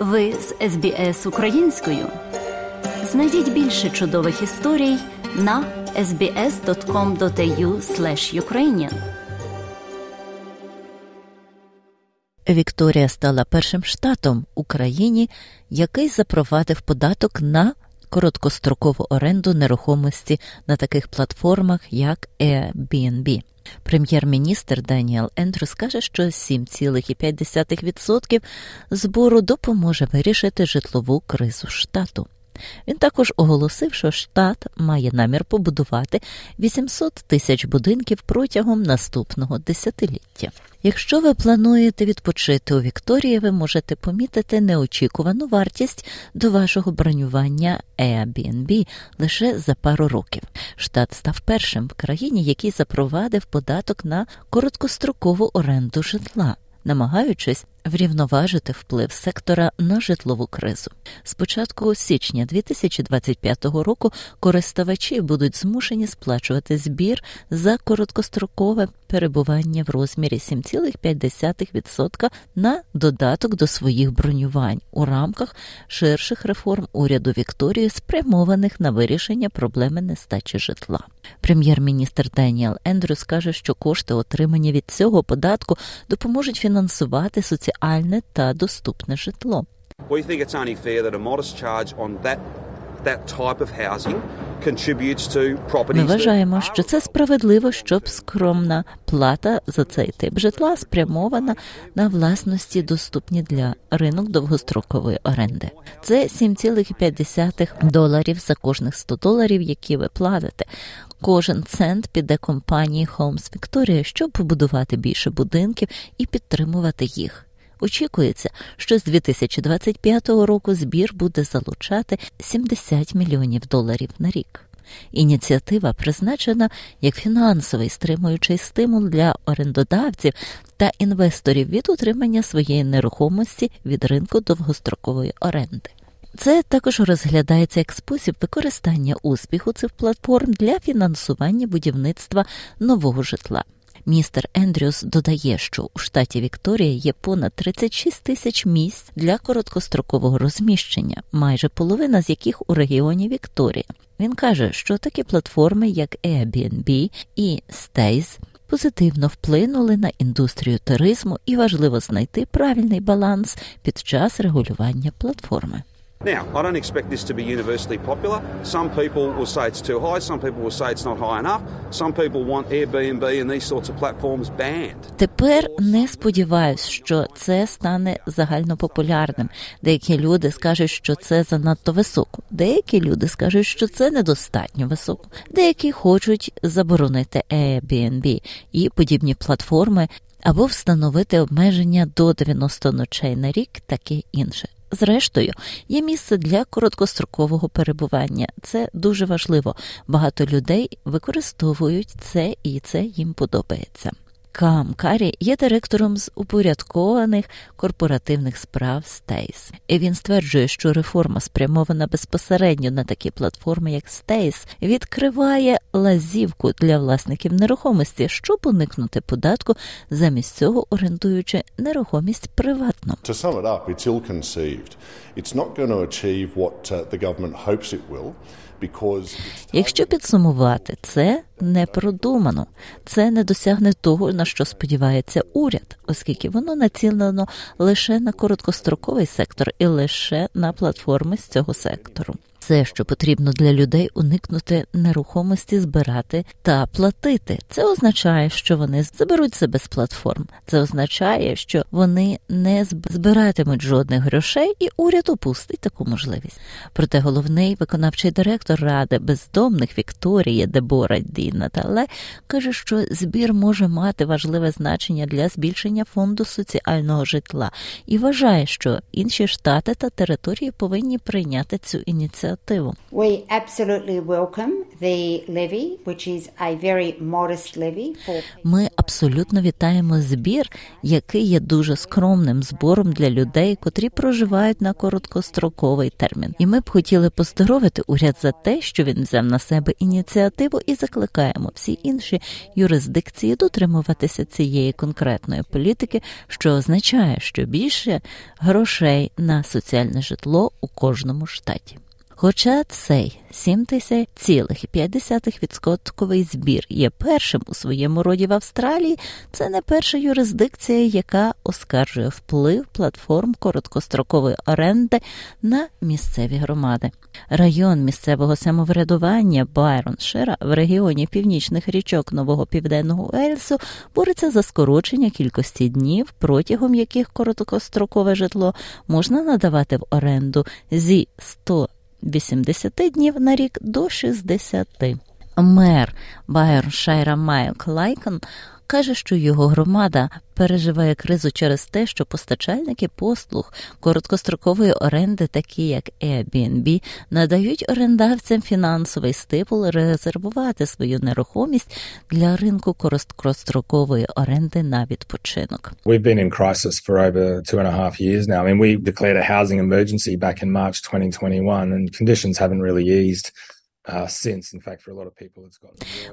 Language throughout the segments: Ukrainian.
Ви з СБС українською. Знайдіть більше чудових історій на sbs.com.au ukrainian Вікторія стала першим штатом у країні, який запровадив податок на короткострокову оренду нерухомості на таких платформах, як Airbnb. Прем'єр-міністр Даніел Ендрюс каже, що 7,5% збору допоможе вирішити житлову кризу штату. Він також оголосив, що штат має намір побудувати 800 тисяч будинків протягом наступного десятиліття. Якщо ви плануєте відпочити у Вікторії, ви можете помітити неочікувану вартість до вашого бронювання Airbnb лише за пару років. Штат став першим в країні, який запровадив податок на короткострокову оренду житла намагаючись врівноважити вплив сектора на житлову кризу. З початку січня 2025 року користувачі будуть змушені сплачувати збір за короткострокове перебування в розмірі 7,5% на додаток до своїх бронювань у рамках ширших реформ уряду Вікторії, спрямованих на вирішення проблеми нестачі житла. Прем'єр-міністр Деніел Ендрюс каже, що кошти, отримані від цього податку, допоможуть фінансувати соціальне та доступне житло. We think it's only fair that a modest charge on that that type of housing contributes to properties Ми вважаємо, що це справедливо, щоб скромна плата за цей тип житла спрямована на власності, доступні для ринок довгострокової оренди. Це 7,5 доларів за кожних 100 доларів, які ви платите. Кожен цент піде компанії Homes Victoria, щоб побудувати більше будинків і підтримувати їх. Очікується, що з 2025 року збір буде залучати 70 мільйонів доларів на рік. Ініціатива призначена як фінансовий стримуючий стимул для орендодавців та інвесторів від утримання своєї нерухомості від ринку довгострокової оренди. Це також розглядається як спосіб використання успіху цих платформ для фінансування будівництва нового житла. Містер Ендрюс додає, що у штаті Вікторія є понад 36 тисяч місць для короткострокового розміщення, майже половина з яких у регіоні Вікторія. Він каже, що такі платформи, як Airbnb і Stays, позитивно вплинули на індустрію туризму і важливо знайти правильний баланс під час регулювання платформи. Now, I don't expect this to be universally popular. Some people will say it's too high, some people will say it's not high enough. Some people want Airbnb and these sorts of platforms banned. Тепер не сподіваюсь, що це стане загальнопопулярним. Деякі люди скажуть, що це занадто високо. Деякі люди скажуть, що це недостатньо високо. Деякі хочуть заборонити Airbnb і подібні платформи або встановити обмеження до 90 ночей на рік, таке інше. Зрештою, є місце для короткострокового перебування. Це дуже важливо. Багато людей використовують це, і це їм подобається. Кам Карі є директором з упорядкованих корпоративних справ Стейс. І він стверджує, що реформа, спрямована безпосередньо на такі платформи, як Стейс, відкриває лазівку для власників нерухомості, щоб уникнути податку, замість цього орендуючи нерухомість приватно. To sum it up, it's ill-conceived. It's not going to achieve what uh, the government hopes it will. Якщо підсумувати, це не продумано, це не досягне того, на що сподівається уряд, оскільки воно націлено лише на короткостроковий сектор і лише на платформи з цього сектору все, що потрібно для людей уникнути нерухомості, збирати та платити. Це означає, що вони заберуть себе з платформ. Це означає, що вони не збиратимуть жодних грошей, і уряд опустить таку можливість. Проте головний виконавчий директор ради бездомних Вікторії Дебора Ді Натале каже, що збір може мати важливе значення для збільшення фонду соціального житла і вважає, що інші штати та території повинні прийняти цю ініціативу ініціативу. We absolutely welcome the levy, which is a very modest levy for Ми абсолютно вітаємо збір, який є дуже скромним збором для людей, котрі проживають на короткостроковий термін. І ми б хотіли поздоровити уряд за те, що він взяв на себе ініціативу, і закликаємо всі інші юрисдикції дотримуватися цієї конкретної політики, що означає, що більше грошей на соціальне житло у кожному штаті. Хоча цей 70,5% збір є першим у своєму роді в Австралії, це не перша юрисдикція, яка оскаржує вплив платформ короткострокової оренди на місцеві громади. Район місцевого самоврядування Байрон Шера в регіоні північних річок Нового Південного Ельсу бореться за скорочення кількості днів, протягом яких короткострокове житло можна надавати в оренду зі 100 80 днів на рік до 60. Мер Байершайра Майк Лайкон каже, що його громада переживає кризу через те, що постачальники послуг короткострокової оренди, такі як Airbnb, надають орендавцям фінансовий стимул резервувати свою нерухомість для ринку короткострокової оренди на відпочинок. We've been in crisis for over two and a half years now. I mean, we declared a housing emergency back in March 2021, and conditions haven't really eased. Uh.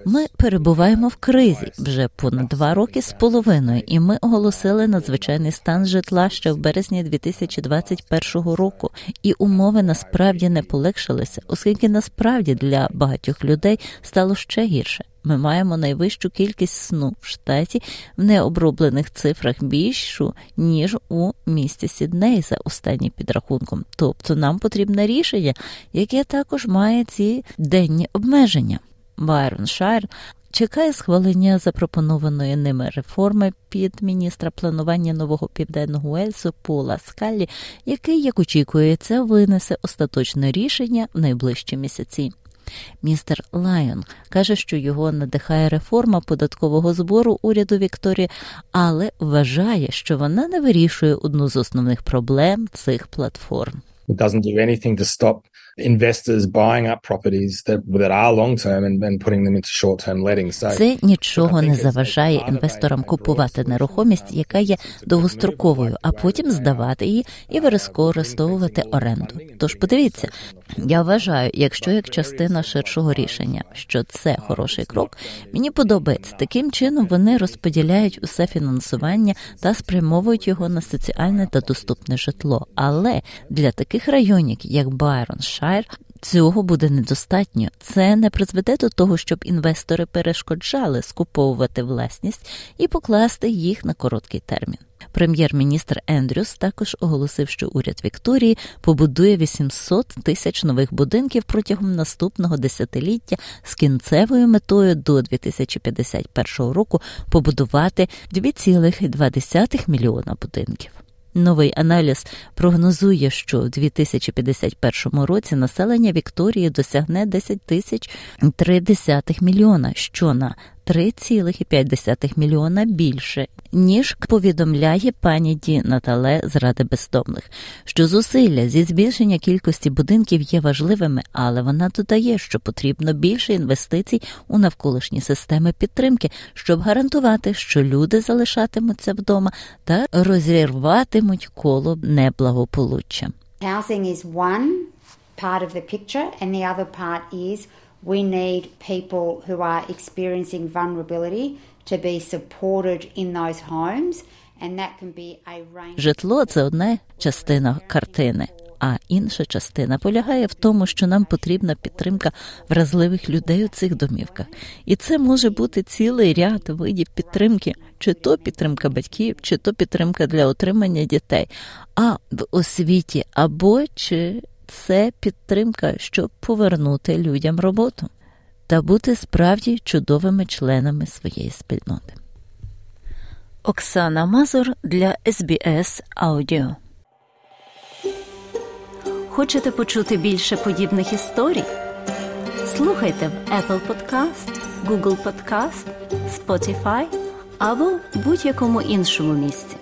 Ми перебуваємо в кризі вже понад два роки з половиною, і ми оголосили надзвичайний стан житла ще в березні 2021 року. І умови насправді не полегшилися, оскільки насправді для багатьох людей стало ще гірше. Ми маємо найвищу кількість сну в штаті в необроблених цифрах більшу ніж у місті Сідней за останнім підрахунком. Тобто нам потрібне рішення, яке також має ці денні обмеження. Байрон Шайр чекає схвалення запропонованої ними реформи під міністра планування нового південного Уельсу Пола Скаллі, який, як очікується, винесе остаточне рішення в найближчі місяці. Містер Лайон каже, що його надихає реформа податкового збору уряду Вікторії, але вважає, що вона не вирішує одну з основних проблем цих платформ. It doesn't do anything to stop investors buying up properties that that are long term and, and putting them into short term letting. So Це нічого не заважає інвесторам купувати нерухомість, яка є довгостроковою, а потім здавати її і використовувати оренду. Тож подивіться, я вважаю, якщо як частина ширшого рішення, що це хороший крок, мені подобається. Таким чином вони розподіляють усе фінансування та спрямовують його на соціальне та доступне житло. Але для таких районів, як Байрон Шайр, Цього буде недостатньо. Це не призведе до того, щоб інвестори перешкоджали скуповувати власність і покласти їх на короткий термін. Прем'єр-міністр Ендрюс також оголосив, що уряд Вікторії побудує 800 тисяч нових будинків протягом наступного десятиліття з кінцевою метою до 2051 року побудувати 2,2 мільйона будинків. Новий аналіз прогнозує, що у 2051 році населення Вікторії досягне 10 тисяч 3 мільйона, що на 3,5 мільйона більше, ніж повідомляє пані Ді Натале з Ради бездомних, що зусилля зі збільшення кількості будинків є важливими, але вона додає, що потрібно більше інвестицій у навколишні системи підтримки, щоб гарантувати, що люди залишатимуться вдома та розірватимуть коло неблагополуччя. Housing is one part of the picture, and the other part is we need people who are experiencing vulnerability to be supported in those homes, and that can be a range. Житло це одна частина картини. А інша частина полягає в тому, що нам потрібна підтримка вразливих людей у цих домівках, і це може бути цілий ряд видів підтримки, чи то підтримка батьків, чи то підтримка для отримання дітей, а в освіті або чи це підтримка, щоб повернути людям роботу та бути справді чудовими членами своєї спільноти. Оксана Мазур для СБС Аудіо. Хочете почути більше подібних історій? Слухайте в Apple Podcast, Google Podcast, Spotify або будь-якому іншому місці.